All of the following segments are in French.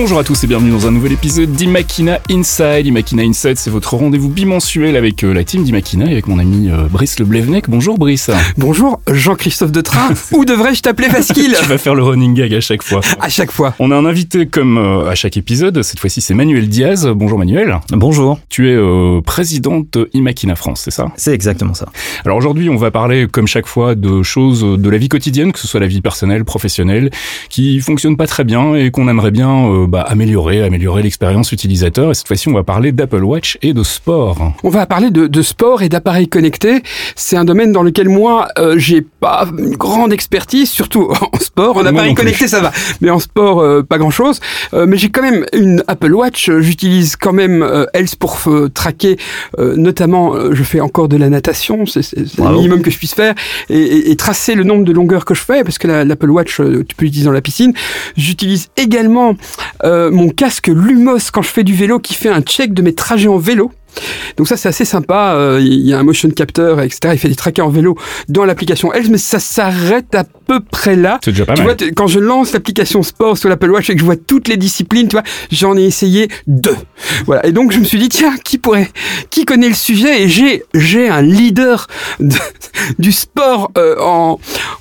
Bonjour à tous et bienvenue dans un nouvel épisode d'Imakina Inside. Imakina Inside, c'est votre rendez-vous bimensuel avec euh, la team d'Imakina et avec mon ami euh, Brice Leblevnek. Bonjour Brice. Bonjour Jean-Christophe de Train. Ou devrais-je t'appeler Fasquille Tu vas faire le running gag à chaque fois. À chaque fois. On a un invité comme euh, à chaque épisode. Cette fois-ci, c'est Manuel Diaz. Bonjour Manuel. Bonjour. Tu es euh, présidente Imakina France, c'est ça? C'est exactement ça. Alors aujourd'hui, on va parler, comme chaque fois, de choses de la vie quotidienne, que ce soit la vie personnelle, professionnelle, qui fonctionnent pas très bien et qu'on aimerait bien euh, bah, améliorer, améliorer l'expérience utilisateur. Et cette fois-ci, on va parler d'Apple Watch et de sport. On va parler de, de sport et d'appareils connectés. C'est un domaine dans lequel moi, euh, j'ai pas une grande expertise, surtout en sport. En Moi appareil connecté, ça va. Mais en sport, euh, pas grand-chose. Euh, mais j'ai quand même une Apple Watch. J'utilise quand même Else pour traquer, notamment, je fais encore de la natation. C'est le minimum que je puisse faire. Et, et- et tracer le nombre de longueurs que je fais, parce que la- l'Apple Watch, tu peux l'utiliser dans la piscine. J'utilise également euh, mon casque Lumos quand je fais du vélo qui fait un check de mes trajets en vélo. Donc ça c'est assez sympa, euh, il y a un motion capteur, etc. Il fait des trackers en vélo dans l'application Else, mais ça s'arrête à peu près là. C'est déjà pas Tu mal. vois, quand je lance l'application sport sur l'Apple Watch et que je vois toutes les disciplines, tu vois, j'en ai essayé deux. Voilà. Et donc je me suis dit tiens, qui pourrait, qui connaît le sujet? Et j'ai j'ai un leader de- du sport euh, en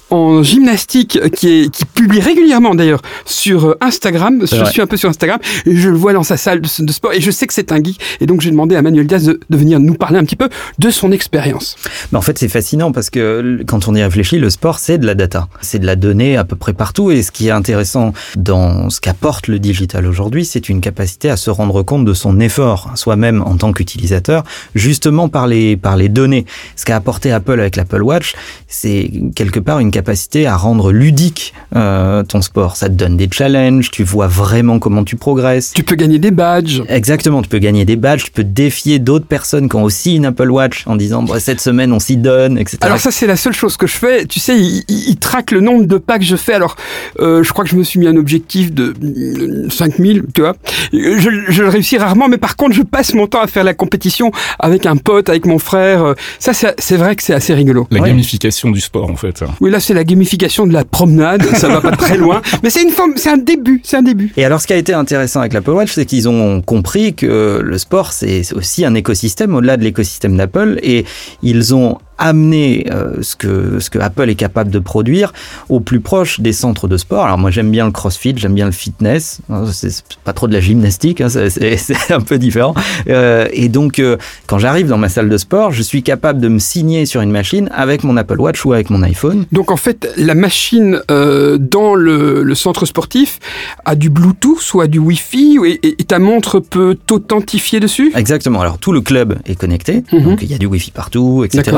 en gymnastique qui est qui publie régulièrement d'ailleurs sur euh, Instagram. Je vrai. suis un peu sur Instagram et je le vois dans sa salle de, de sport et je sais que c'est un geek. Et donc j'ai demandé à Manuel Diaz de, de venir nous parler un petit peu de son expérience. Mais en fait, c'est fascinant parce que quand on y réfléchit, le sport, c'est de la data. C'est de la donnée à peu près partout. Et ce qui est intéressant dans ce qu'apporte le digital aujourd'hui, c'est une capacité à se rendre compte de son effort, soi-même en tant qu'utilisateur, justement par les, par les données. Ce qu'a apporté Apple avec l'Apple Watch, c'est quelque part une capacité à rendre ludique euh, ton sport. Ça te donne des challenges, tu vois vraiment comment tu progresses. Tu peux gagner des badges. Exactement, tu peux gagner des badges, tu peux défier d'autres personnes qui ont aussi une Apple Watch en disant Bon, cette semaine on s'y donne, etc. Alors ça c'est la seule chose que je fais. Tu sais, il, il- il traque le nombre de pas que je fais. Alors euh, je crois que je me suis mis un objectif de euh, 5000, tu vois. Euh, Je, je le réussis rarement, mais par contre je passe mon temps à faire la compétition avec un pote, avec mon frère. Euh, Ça c'est vrai que c'est assez rigolo. La Ouais. gamification du sport, en fait. Oui là c'est la gamification de la promenade. Ça va pas très loin, mais c'est une forme, c'est un début, c'est un début. Et alors, ce qui a été intéressant avec l'Apple Watch, c'est qu'ils ont compris que le sport, c'est aussi un écosystème au-delà de l'écosystème d'Apple, et ils ont amené euh, ce que ce que Apple est capable de produire au plus proche des centres de sport. Alors moi j'aime bien le CrossFit, j'aime bien le fitness. Hein, C'est pas trop de la gymnastique, hein, c'est- un peu différent. Euh, et donc euh, quand j'arrive dans ma salle de sport, je suis capable de me signer sur une machine avec mon Apple Watch ou avec mon iPhone. Donc en fait la machine euh, dans le, le centre sportif a du Bluetooth ou a du Wi-Fi et, et- et ta montre peut t'authentifier dessus? Exactement. Alors tout le club est connecté, Mhm. donc il y a du Wi-Fi partout, etc.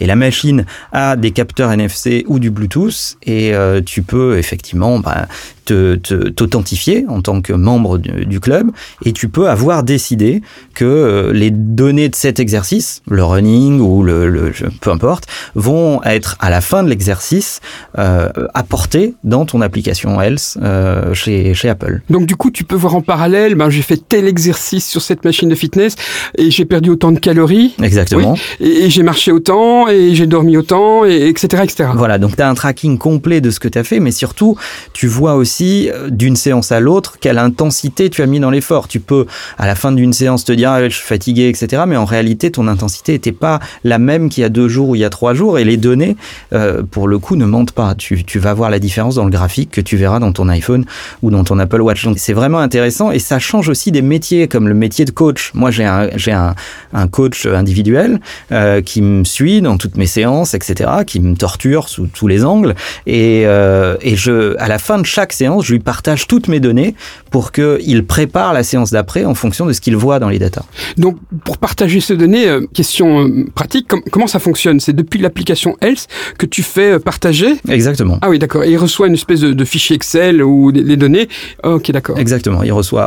Et la machine a des capteurs NFC ou du Bluetooth, et euh, tu peux effectivement bah, t'authentifier en tant que membre du, du club, et tu peux avoir décidé que euh, les données de cet exercice, le running ou le, le- peu importe, vont être à la fin de l'exercice euh, apportées dans ton application Else euh, chez, chez Apple. Donc du coup, tu peux voir en parallèle, ben, j'ai fait tel exercice sur cette machine de fitness et j'ai perdu autant de calories Exactement. et, et j'ai marché autant et j'ai dormi autant et etc etc. Voilà, donc tu as un tracking complet de ce que tu as fait, mais surtout, tu vois aussi euh, d'une séance à l'autre quelle intensité tu as mis dans l'effort. Tu peux, à la fin d'une séance, te dire, ah, je suis fatigué, etc. Mais en réalité, ton intensité n'était pas la même qu'il y a deux jours ou il y a trois jours, et les données, euh, pour le coup, ne mentent pas. Tu, tu vas voir la différence dans le graphique que tu verras dans ton iPhone ou dans ton Apple Watch. Donc c'est vraiment intéressant, et ça change aussi des métiers, comme le métier de coach. Moi, j'ai un, j'ai un, un coach individuel euh, qui me suit dans toutes mes séances, etc., qui me torture sous tous les angles. Et, et je, à la fin de chaque séance, je lui partage toutes mes données pour qu'il prépare la séance d'après en fonction de ce qu'il voit dans les datas. Donc pour partager ces données, euh, question euh, pratique, com- comment ça fonctionne? C'est depuis l'application Else que tu fais euh, partager? Exactement. Ah oui d'accord, et il reçoit une espèce de, de fichier Excel ou des- données? Ok d'accord. Exactement. Il reçoit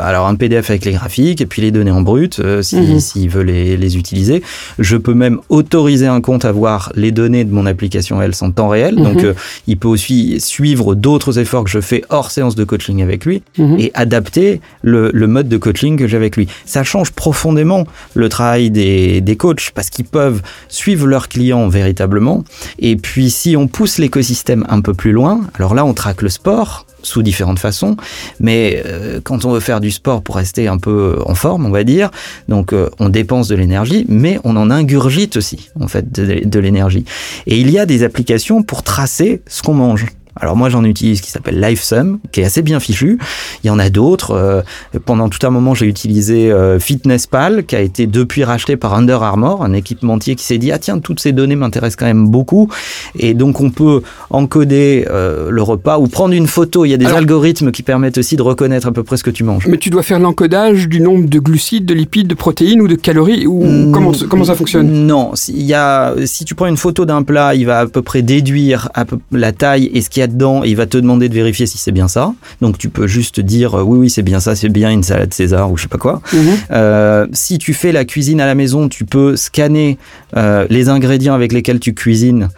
alors un PDF avec les graphiques et puis les données en brut si- Mhm. s'il veut les, les utiliser. Je peux même autoriser un compte à voir les données de mon application Else en temps réel. Donc Mhm. euh, il peut aussi suivre d'autres efforts que je fais hors séance de coaching avec lui. Mhm. et adapter le, le mode de coaching que j'ai avec lui. Ça change profondément le travail des, des coachs parce qu'ils peuvent suivre leurs clients véritablement. Et puis si on pousse l'écosystème un peu plus loin, alors là on traque le sport sous différentes façons. Mais euh, quand on veut faire du sport pour rester un peu en forme, on va dire, donc euh, on dépense de l'énergie, mais on en ingurgite aussi, en fait, de, de l'énergie. Et il y a des applications pour tracer ce qu'on mange. Alors moi j'en utilise qui s'appelle LifeSum, qui est assez bien fichu. Il y en a d'autres. Euh, pendant tout un moment j'ai utilisé euh, FitnessPal, qui a été depuis racheté par Under Armour, un équipementier qui s'est dit ah tiens toutes ces données m'intéressent quand même beaucoup. Et donc on peut encoder euh, le repas ou prendre une photo. Il y a des algorithmes qui permettent aussi de reconnaître à peu près ce que tu manges. Mais tu dois faire l'encodage du nombre de glucides, de lipides, de protéines ou de calories ou mmh, comment, comment ça fonctionne? Non, il y a, si tu prends une photo d'un plat, il va à peu près déduire à peu, la taille et ce qui dedans et il va te demander de vérifier si c'est bien ça. Donc tu peux juste dire euh, oui, oui, c'est bien ça, c'est bien une salade César ou je sais pas quoi. Mhm. Euh, si tu fais la cuisine à la maison, tu peux scanner euh, les ingrédients avec lesquels tu cuisines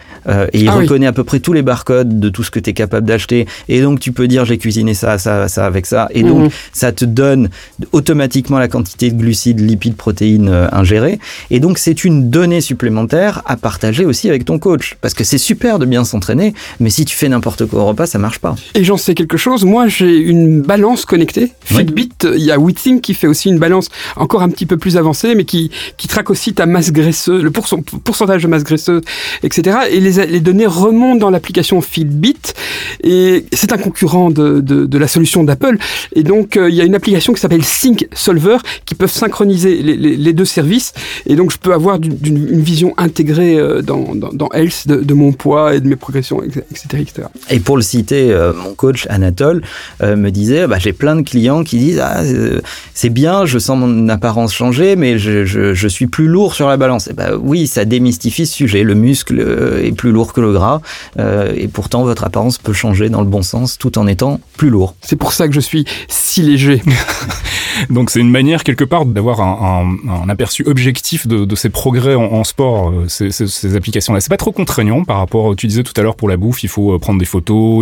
et il ah reconnaît à peu près tous les barcodes de tout ce que tu es capable d'acheter. Et donc tu peux dire j'ai cuisiné ça, ça, ça avec ça. Et donc mhm. ça te donne automatiquement la quantité de glucides, lipides, protéines ingérées. Et donc c'est une donnée supplémentaire à partager aussi avec ton coach. Parce que c'est super de bien s'entraîner, mais si tu fais n'importe au repas, ça marche pas. Et j'en sais quelque chose. Moi, j'ai une balance connectée. Fitbit, il y a WeThink qui fait aussi une balance encore un petit peu plus avancée, mais qui, qui traque aussi ta masse graisseuse, le pourcentage de masse graisseuse, etc. Et les, les données remontent dans l'application Fitbit. Et c'est un concurrent de, de, de la solution d'Apple. Et donc, euh, il y a une application qui s'appelle Sync Solver qui peuvent synchroniser les, les, deux services. Et donc, je peux avoir une vision intégrée euh, dans, dans, dans Health de, de, mon poids et de mes progressions, etc. etc. Et pour le citer, euh, mon coach Anatole euh, me disait, bah, j'ai plein de clients qui disent, ah, euh, c'est bien, je sens mon apparence changer, mais je, je, je suis plus lourd sur la balance. Et bah, oui, ça démystifie ce sujet. Le muscle est plus lourd que le gras, et pourtant votre apparence peut changer dans le bon sens tout en étant plus lourd. C'est pour ça que je suis si léger. Donc c'est une manière quelque part d'avoir un, un, un, aperçu objectif de, de ces progrès en, en sport, ces, ces, ces applications-là. C'est pas trop contraignant par rapport, tu disais tout à l'heure pour la bouffe, il faut prendre des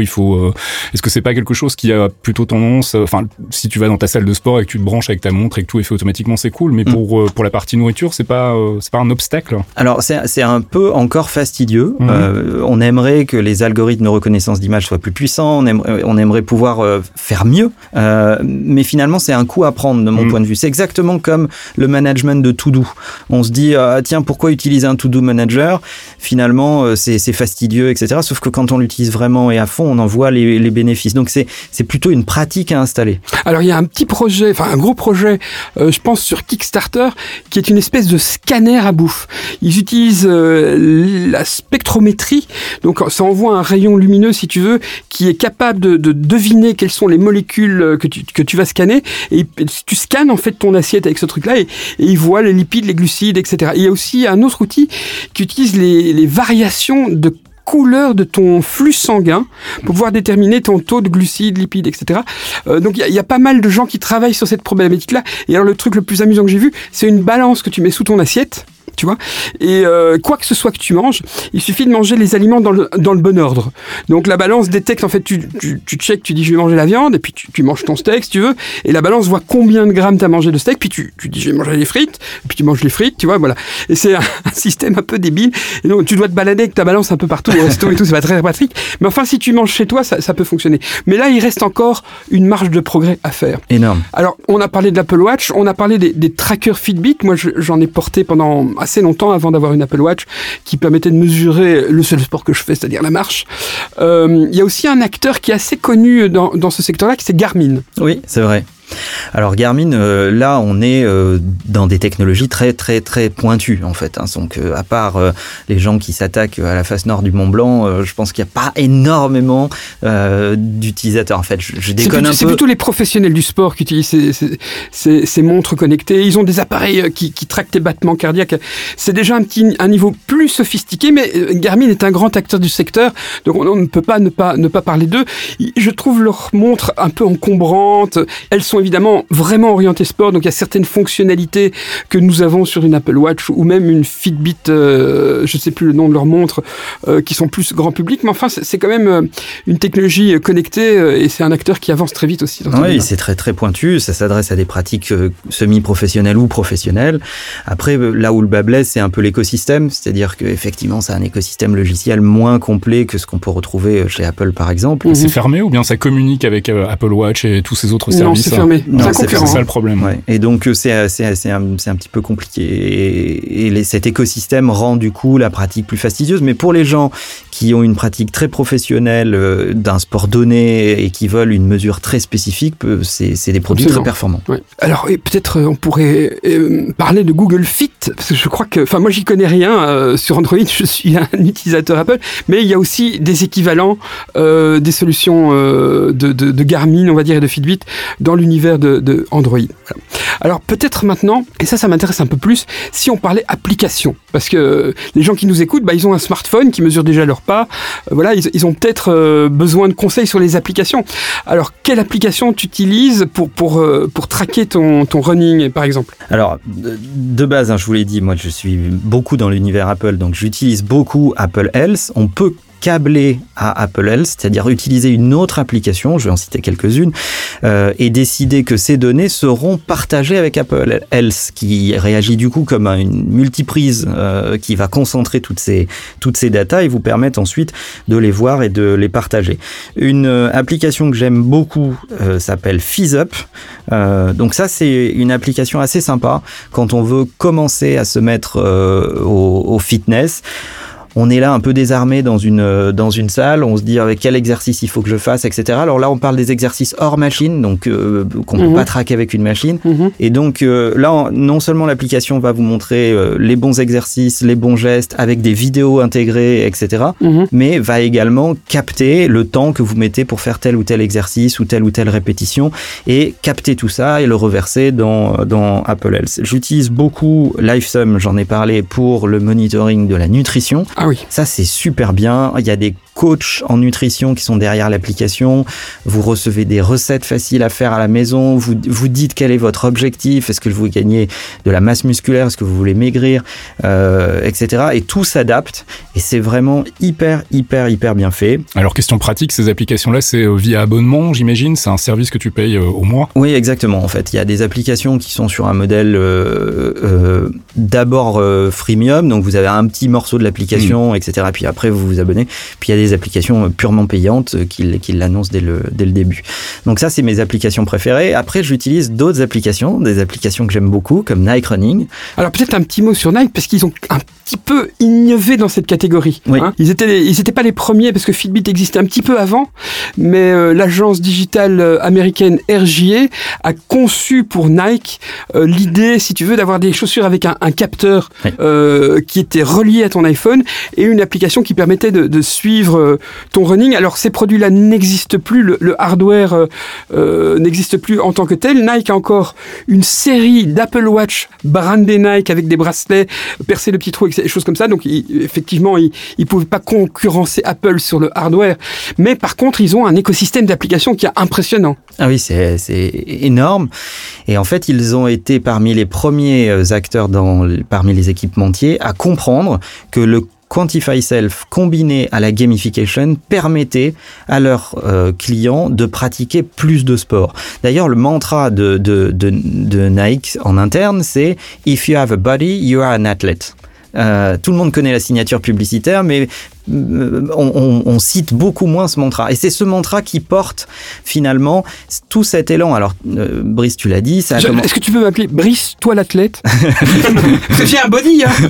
il faut. Euh, est-ce que c'est pas quelque chose qui a plutôt tendance, euh, enfin, si tu vas dans ta salle de sport et que tu te branches avec ta montre et que tout est fait automatiquement, c'est cool. Mais mm. pour euh, pour la partie nourriture, c'est pas c'est pas un obstacle? Alors c'est c'est un peu encore fastidieux. Mm-hmm. on aimerait que les algorithmes de reconnaissance d'image soient plus puissants. On aimerait, on aimerait pouvoir faire mieux. mais finalement, c'est un coup à prendre de mon mm. point de vue. C'est exactement comme le management de to-do. On se dit ah, tiens pourquoi utiliser un to-do manager? Finalement, c'est fastidieux, etc. Sauf que quand on l'utilise vraiment et à fond, on en voit les, bénéfices. Donc c'est plutôt une pratique à installer. Alors il y a un petit projet, enfin un gros projet, euh, je pense sur Kickstarter, qui est une espèce de scanner à bouffe. Ils utilisent euh, la spectrométrie, donc ça envoie un rayon lumineux si tu veux, qui est capable de, de deviner quelles sont les molécules que tu, que tu vas scanner. Et tu scannes en fait ton assiette avec ce truc-là et, et il voit les lipides, les glucides, etc. il y a aussi un autre outil qui utilise les variations de couleur de ton flux sanguin pour pouvoir déterminer ton taux de glucides, lipides, etc. Euh, donc il y, y, a pas mal de gens qui travaillent sur cette problématique-là. Et alors le truc le plus amusant que j'ai vu, c'est une balance que tu mets sous ton assiette tu vois. Et euh, quoi que ce soit que tu manges, il suffit de manger les aliments dans le, dans le bon ordre. Donc la balance détecte, en fait, tu, tu, tu check, tu dis je vais manger la viande, et puis tu, tu, manges ton steak si tu veux, et la balance voit combien de grammes tu as mangé de steak, puis tu, tu dis je vais manger les frites, et puis tu manges les frites, tu vois, voilà. Et c'est un, système un peu débile. Et donc tu dois te balader avec ta balance un peu partout au resto et tout, c'est pas très pratique. Mais enfin, si tu manges chez toi, ça, ça peut fonctionner. Mais là, il reste encore une marge de progrès à faire. Énorme. Alors, on a parlé de l'Apple Watch, on a parlé des, des trackers Fitbit. Moi, j'en ai porté pendant assez longtemps avant d'avoir une Apple Watch qui permettait de mesurer le seul sport que je fais, c'est-à-dire la marche. Euh, il y a aussi un acteur qui est assez connu dans, dans ce secteur-là, qui c'est Garmin. Oui, c'est vrai. Alors Garmin, euh, là, on est euh, dans des technologies très très très pointues en fait. Hein. Donc, euh, à part les gens qui s'attaquent à la face nord du Mont Blanc, je pense qu'il n'y a pas énormément d'utilisateurs. En fait, je, je déconne un peu. C'est plutôt les professionnels du sport qui utilisent ces, ces, ces, ces montres connectées. Ils ont des appareils qui, qui traquent tes battements cardiaques. C'est déjà un petit un niveau plus sophistiqué, mais Garmin est un grand acteur du secteur, donc on, on ne peut pas ne pas ne pas parler d'eux. Je trouve leurs montres un peu encombrantes. Elles sont évidemment vraiment orienté sport, donc il y a certaines fonctionnalités que nous avons sur une Apple Watch ou même une Fitbit, euh, je ne sais plus le nom de leur montre, euh, qui sont plus grand public, mais enfin c'est quand même euh, une technologie connectée et c'est un acteur qui avance très vite aussi. Dans oui, c'est très très pointu, ça s'adresse à des pratiques semi-professionnelles ou professionnelles. Après, là où le bas blesse, c'est un peu l'écosystème, c'est-à-dire qu'effectivement, c'est un écosystème logiciel moins complet que ce qu'on peut retrouver chez Apple par exemple. C'est fermé ou bien ça communique avec Apple Watch et tous ces autres services Non, c'est fermé. C'est ça le problème. Ouais. Et donc c'est un, un petit peu compliqué. Et, et cet écosystème rend du coup la pratique plus fastidieuse. Mais pour les gens qui ont une pratique très professionnelle euh, d'un sport donné et qui veulent une mesure très spécifique, c'est des produits très performants. Alors peut-être euh, on pourrait euh, parler de Google Fit, parce que je crois que, enfin moi j'y connais rien sur Android, je suis un utilisateur Apple, mais il y a aussi des équivalents, des solutions de, de, Garmin, on va dire, et de Fitbit dans l'univers de, Android. Alors peut-être maintenant, et ça ça m'intéresse un peu plus, si on parlait application, parce que les gens qui nous écoutent, bah, ils ont un smartphone qui mesure déjà leur pas. Euh, voilà, ils, ont peut-être euh, besoin de conseils sur les applications. Alors, quelle application tu utilises pour, pour, euh, traquer ton, ton running, par exemple? Alors, de base, hein, je vous l'ai dit, moi je suis beaucoup dans l'univers Apple, donc j'utilise beaucoup Apple Health. On peut câbler à Apple Health, c'est-à-dire utiliser une autre application, je vais en citer quelques-unes, euh, et décider que ces données seront partagées avec Apple Health, qui réagit du coup comme une multiprise euh, qui va concentrer toutes ces, toutes ces datas et vous permettre ensuite de les voir et de les partager. Une euh, application que j'aime beaucoup s'appelle FizzUp. donc ça, c'est une application assez sympa quand on veut commencer à se mettre au fitness on est là un peu désarmé dans une, euh, dans une salle, on se dit avec quel exercice il faut que je fasse, etc. Alors là, on parle des exercices hors machine, donc euh, qu'on ne peut mhm. pas traquer avec une machine. Mhm. Et donc euh, là, non seulement l'application va vous montrer les bons exercices, les bons gestes, avec des vidéos intégrées, etc., mhm. mais va également capter le temps que vous mettez pour faire tel ou tel exercice ou telle ou telle répétition, et capter tout ça et le reverser dans, dans Apple Health. J'utilise beaucoup LifeSum, j'en ai parlé, pour le monitoring de la nutrition. Ah oui. Ça, c'est super bien. Il y a des coachs en nutrition qui sont derrière l'application. Vous recevez des recettes faciles à faire à la maison. Vous, vous dites quel est votre objectif. Est-ce que vous gagnez de la masse musculaire? Est-ce que vous voulez maigrir? Euh, Etc. Et tout s'adapte. Et c'est vraiment hyper, hyper, hyper bien fait. Alors, question pratique, ces applications-là, c'est euh, via abonnement, j'imagine? C'est un service que tu payes euh, au mois? Oui, exactement. En fait, il y a des applications qui sont sur un modèle d'abord freemium. Donc, vous avez un petit morceau de l'application, mmh. etc. Puis après, vous vous abonnez. Puis il y a des applications purement payantes qu'il l'annonce dès le, dès le début. Donc ça, c'est mes applications préférées. Après, j'utilise d'autres applications, des applications que j'aime beaucoup, comme Nike Running. Alors peut-être un petit mot sur Nike, parce qu'ils ont un petit peu innové dans cette catégorie. Hein. ils étaient ils n'étaient pas les premiers parce que Fitbit existait un petit peu avant, mais euh, l'agence digitale euh, américaine RJA a conçu pour Nike euh, l'idée, si tu veux, d'avoir des chaussures avec un, capteur qui était relié à ton iPhone et une application qui permettait de, de suivre ton running. Alors ces produits-là n'existent plus, le, hardware n'existe plus en tant que tel. Nike a encore une série d'Apple Watch brandés Nike avec des bracelets, percer le petit trou, des choses comme ça. Donc, effectivement, ils ne pouvaient pas concurrencer Apple sur le hardware. Mais par contre, ils ont un écosystème d'applications qui est impressionnant. Ah oui, c'est énorme. Et en fait, ils ont été parmi les premiers euh, acteurs dans, parmi les équipementiers à comprendre que le Quantify Self combiné à la gamification permettait à leurs euh, clients de pratiquer plus de sport. D'ailleurs, le mantra de, Nike en interne, c'est If you have a body, you are an athlete. Euh, tout le monde connaît la signature publicitaire, mais euh, on, cite beaucoup moins ce mantra. Et c'est ce mantra qui porte finalement tout cet élan. Alors, euh, Brice, tu l'as dit. Est-ce que tu peux m'appeler Brice, toi l'athlète j'ai un body. Hein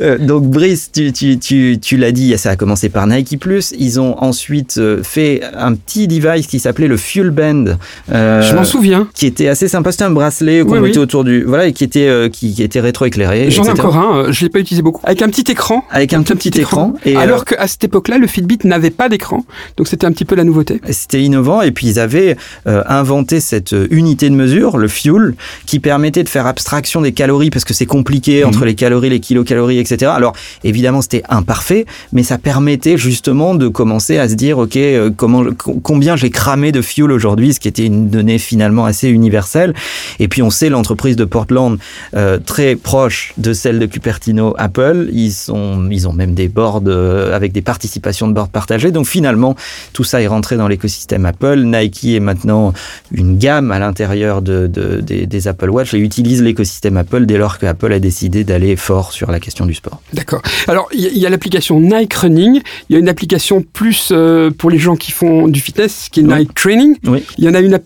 euh, donc, Brice, tu, tu, tu, tu l'as dit, ça a commencé par Nike Plus. Ils ont ensuite fait un petit device qui s'appelait le Fuel Band. Je m'en souviens. Qui était assez sympa. C'était un bracelet qu'on mettait autour du. Voilà, et qui était, qui, était rétroéclairé. J'en ai encore un, je ne l'ai pas utilisé beaucoup. Avec un petit écran. Avec un, tout petit, écran. Et alors Alors qu'à cette époque-là, le Fitbit n'avait pas d'écran, donc c'était un petit peu la nouveauté. C'était innovant et puis ils avaient euh, inventé cette euh, unité de mesure, le fuel, qui permettait de faire abstraction des calories parce que c'est compliqué Mhm. entre les calories, les kilocalories, etc. Alors évidemment c'était imparfait, mais ça permettait justement de commencer à se dire ok euh, comment combien j'ai cramé de fuel aujourd'hui, ce qui était une donnée finalement assez universelle. Et puis on sait l'entreprise de Portland euh, très proche de celle de Cupertino Apple, ils sont ils ont même des boards euh, avec des participations de boards partagées. Donc finalement tout ça est rentré dans l'écosystème Apple. Nike est maintenant une gamme à l'intérieur de, de- des, des Apple Watch et utilise l'écosystème Apple dès lors que Apple a décidé d'aller fort sur la question du sport. D'accord. Alors, il y, a- l'application Nike Running. Il y a une application plus euh, pour les gens qui font du fitness, qui est Oui. Nike Training. Oui. Il y en a une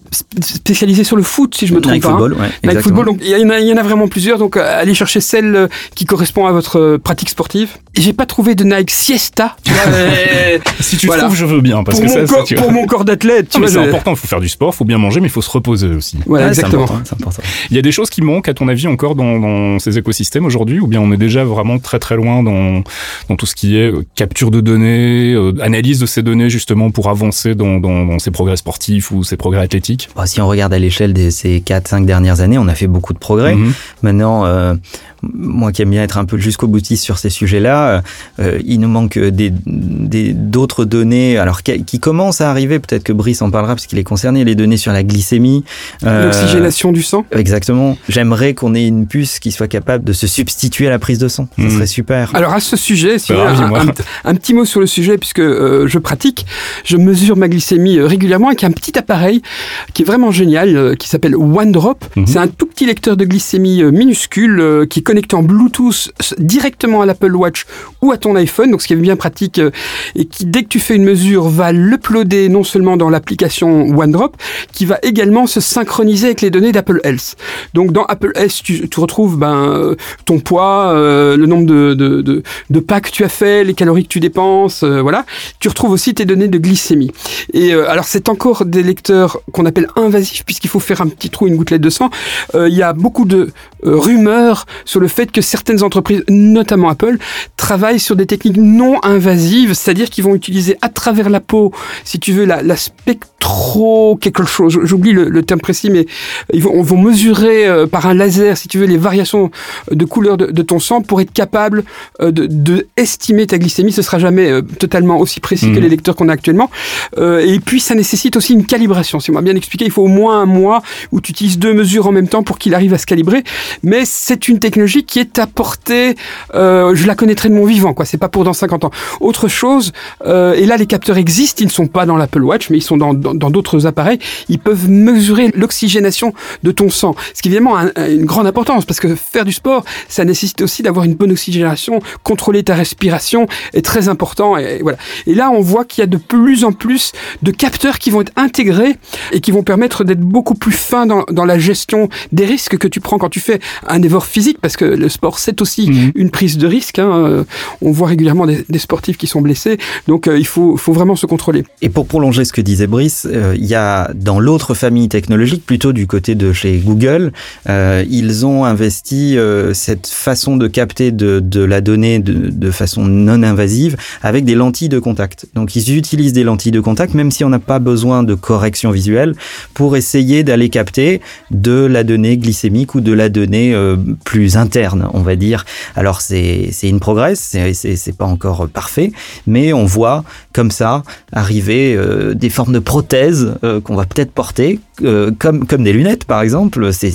spécialisée sur le foot, si je me trompe Nike pas. hein. Football, ouais, Nike exactement. Football. Donc, il y, en a, il y en a vraiment plusieurs. Donc, euh, allez chercher celle euh, qui correspond à votre pratique sportive. J'ai pas trouvé de Nike Siesta. Tu vois, euh, Si tu Voilà. trouves, je veux bien, parce pour, que mon ça, ça, corps, pour mon corps d'athlète. tu vois, c'est important, il faut faire du sport, il faut bien manger, mais il faut se reposer aussi. Voilà, Ouais, c'est exactement. important, c'est important. Il y a des choses qui manquent, à ton avis, encore dans, dans ces écosystèmes aujourd'hui, ou bien on est déjà vraiment très très loin dans, dans tout ce qui est euh, capture de données, euh, analyse de ces données justement pour avancer dans, dans, dans ces progrès sportifs ou ces progrès athlétiques? Bon, si on regarde à l'échelle de ces 4-5 dernières années, on a fait beaucoup de progrès. Mhm. Maintenant, euh, moi qui aime bien être un peu jusqu'au boutiste sur ces sujets-là, euh, il nous manque des des- d'autres données, alors qui, qui commencent à arriver. Peut-être que Brice en parlera parce qu'il est concerné. Les données sur la glycémie, euh, L'oxygénation du sang. Exactement. J'aimerais qu'on ait une puce qui soit capable de se substituer à la prise de sang. Ça Mhm. serait super. Alors à ce sujet, si Bah, vous voulez, un, un- un petit mot sur le sujet, puisque euh, je pratique, je mesure ma glycémie euh, régulièrement avec un petit appareil qui est vraiment génial, euh, qui s'appelle OneDrop. Mhm. C'est un tout petit lecteur de glycémie minuscule euh, qui est connecté en Bluetooth directement à l'Apple Watch ou à ton iPhone, donc ce qui est bien pratique, euh, et qui dès que tu fais une mesure va l'uploader non seulement dans l'application OneDrop, qui va également se synchroniser avec les données d'Apple Health. Donc dans Apple Health, tu, retrouves ben, euh, ton poids, euh, le nombre de, de, de, pas que tu as fait, les calories que tu dépenses, voilà. Tu retrouves aussi tes données de glycémie. Et alors c'est encore des lecteurs qu'on appelle invasifs puisqu'il faut faire un petit trou, une gouttelette de sang. Il y a beaucoup de rumeurs sur le fait que certaines entreprises, notamment Apple, travaillent sur des techniques non invasives, c'est-à-dire qu'ils vont utiliser à travers la peau, si tu veux, la, la spectro quelque chose. J'oublie le, le terme précis, mais ils vont, vont mesurer euh, par un laser, si tu veux, les variations de couleur de, de ton sang pour être capable euh, de, de estimer ta glycémie. Ce sera jamais euh, totalement aussi précis que Mhm. les lecteurs qu'on a actuellement. Euh, et puis, ça nécessite aussi une calibration. Si on m'a bien expliqué, il faut au moins un mois où tu utilises deux mesures en même temps pour qu'il arrive à se calibrer. Mais c'est une technologie qui est à portée, euh, je la connaîtrai de mon vivant, quoi. C'est pas pour dans 50 ans. Autre chose, euh, et là, les capteurs existent, ils ne sont pas dans l'Apple Watch, mais ils sont dans dans- dans d'autres appareils. Ils peuvent mesurer l'oxygénation de ton sang. Ce qui évidemment a un- a une grande importance parce que faire du sport, ça nécessite aussi d'avoir une bonne oxygénation, contrôler ta respiration est très important. Et voilà. Et là, on voit qu'il y a de plus en plus de capteurs qui vont être intégrés et qui vont permettre d'être beaucoup plus fin dans, dans la gestion des risques que tu prends quand tu fais un effort physique, parce que le sport, c'est aussi Mhm. une prise de risque. hein. Euh, On voit régulièrement des, des sportifs qui sont blessés, donc euh, il faut, faut vraiment se contrôler. Et pour prolonger ce que disait Brice, il y a dans l'autre famille technologique, plutôt du côté de chez Google, euh, ils ont investi euh, cette façon de capter de, la donnée de, façon non invasive avec des lentilles de contact. Donc ils utilisent des lentilles de contact, même si on n'a pas besoin de correction visuelle, pour essayer d'aller capter de la donnée glycémique ou de la donnée euh, plus interne, on va dire. Alors c'est une progresse, c'est- pas encore parfait, mais on voit comme ça arriver euh, des formes de prothèses euh, qu'on va peut-être porter, euh, comme comme des lunettes par exemple. C'est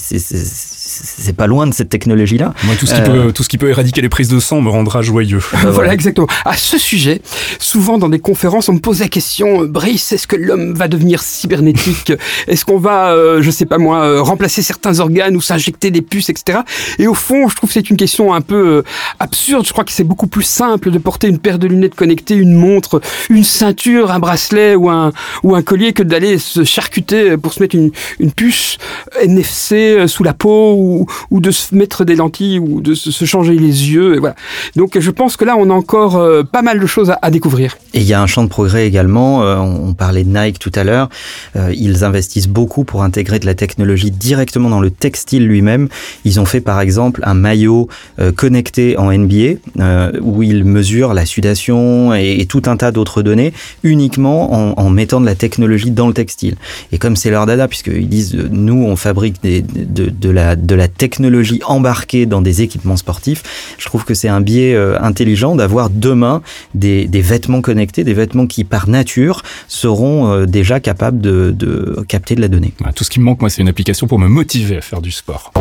c'est pas loin de cette technologie-là. Moi, tout ce, qui Euh. peut, tout ce qui peut éradiquer les prises de sang me rendra joyeux. voilà, voilà. exactement. À ce sujet, souvent dans des conférences, on me pose la question, euh, Brice, est-ce que l'homme va devenir cybernétique? Est-ce qu'on va, euh, je sais pas moi, euh, remplacer certains organes ou s'injecter des puces, etc. Et au fond, je trouve que c'est une question un peu euh, absurde. Je crois que c'est beaucoup plus simple de porter une paire de lunettes connectées, une montre, une ceinture, un bracelet ou un, ou un collier que d'aller se charcuter pour se mettre une, une puce NFC sous la peau ou, de se mettre des lentilles ou de se changer les yeux. Donc je pense que là, on a encore euh, pas mal de choses à, découvrir. Et il y a un champ de progrès également. Euh, on parlait de Nike tout à l'heure. Euh, ils investissent beaucoup pour intégrer de la technologie directement dans le textile lui-même. Ils ont fait par exemple un maillot connecté en NBA où ils mesurent la sudation et, tout un tas d'autres données uniquement en, mettant de la technologie dans le textile. Et comme c'est leur dada, puisqu'ils disent nous on fabrique de, la, la technologie embarquée dans des équipements sportifs, je trouve que c'est un biais intelligent d'avoir demain des, des, vêtements connectés, des vêtements qui par nature seront euh, déjà capables de, de capter de la donnée. Tout ce qui me manque, moi, c'est une application pour me motiver à faire du sport.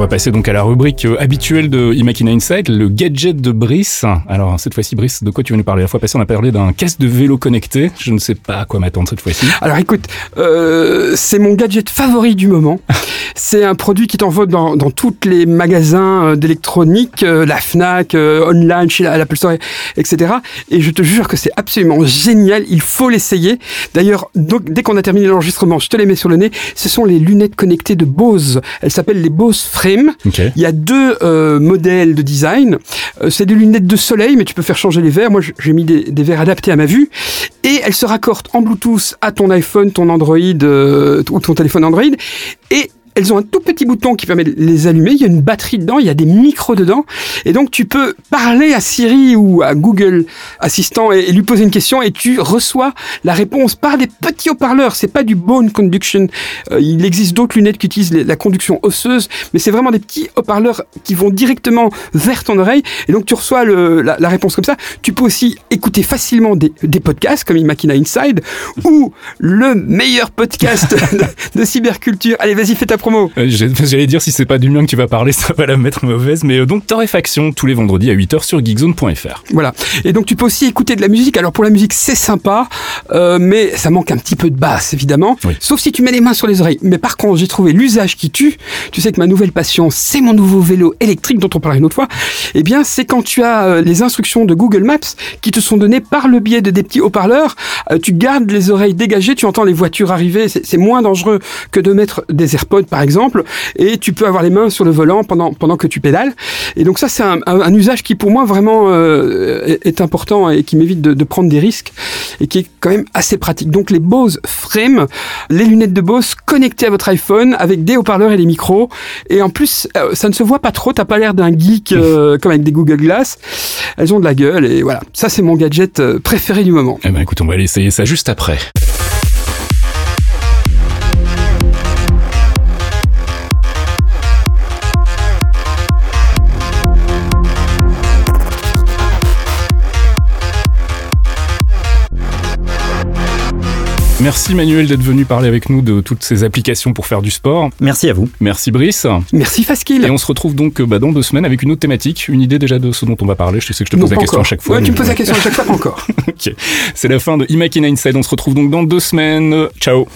Va passer donc à la rubrique euh, habituelle de Imakina Insight, le gadget de Brice. Alors cette fois-ci, Brice, de quoi tu veux nous parler? La fois passée, on a parlé d'un casque de vélo connecté. Je ne sais pas à quoi m'attendre cette fois-ci. Alors écoute, euh, c'est mon gadget favori du moment. C'est un produit qui t'envoie dans, dans tous les magasins euh, d'électronique, la Fnac, online, chez l'Apple Store, etc. Et je te jure que c'est absolument génial. Il faut l'essayer. D'ailleurs, dès qu'on a terminé l'enregistrement, je te les mets sur le nez. Ce sont les lunettes connectées de Bose. Elles s'appellent les Bose il y a deux euh, modèles de design. Euh, c'est des lunettes de soleil, mais tu peux faire changer les verres. Moi, j'ai mis des, des, verres adaptés à ma vue. Et elles se raccordent en Bluetooth à ton iPhone, ton Android euh, ou ton téléphone Android. Et elles ont un tout petit bouton qui permet de les allumer. Il y a une batterie dedans, il y a des micros dedans. Et donc, tu peux parler à Siri ou à Google Assistant et, lui poser une question et tu reçois la réponse par des petits haut-parleurs. C'est pas du bone conduction. Euh, il existe d'autres lunettes qui utilisent la conduction osseuse, mais c'est vraiment des petits haut-parleurs qui vont directement vers ton oreille. Et donc, tu reçois la, réponse comme ça. Tu peux aussi écouter facilement des, des podcasts comme Imakina Inside ou le meilleur podcast de, de cyberculture. Allez, vas-y, fais ta promo. Euh, j'allais dire, si c'est pas du mien que tu vas parler, ça va la mettre mauvaise. Mais euh, donc, Torréfaction, tous les vendredis à 8h sur geekzone.fr. Voilà. Et donc, tu peux aussi écouter de la musique. Alors, pour la musique, c'est sympa, euh, mais ça manque un petit peu de basse, évidemment. Sauf si tu mets les mains sur les oreilles. Mais par contre, j'ai trouvé l'usage qui tue. Tu sais que ma nouvelle passion, c'est mon nouveau vélo électrique dont on parlait une autre fois. Eh bien, c'est quand tu as les instructions de Google Maps qui te sont données par le biais de des petits haut-parleurs. tu gardes les oreilles dégagées, tu entends les voitures arriver. C'est moins dangereux que de mettre des AirPods par exemple, et tu peux avoir les mains sur le volant pendant, pendant que tu pédales. Et donc ça, c'est un, un, usage qui pour moi vraiment euh, est, important et qui m'évite de, de, prendre des risques et qui est quand même assez pratique. Donc les Bose Frame, les lunettes de Bose connectées à votre iPhone avec des haut-parleurs et des micros. Et en plus, euh, ça ne se voit pas trop, t'as pas l'air d'un geek euh, comme avec des Google Glass. Elles ont de la gueule et voilà. Ça, c'est mon gadget préféré du moment. Eh ben écoute, on va aller essayer ça juste après. Merci Manuel d'être venu parler avec nous de toutes ces applications pour faire du sport. Merci à vous. Merci Brice. Merci Faskil. Et on se retrouve donc bah, dans deux semaines avec une autre thématique, une idée déjà de ce dont on va parler. Je sais que je te pose la question à chaque fois. Ouais, tu me poses la question à chaque fois, encore. ok. C'est la fin de Imakina Inside. On se retrouve donc dans deux semaines. Ciao.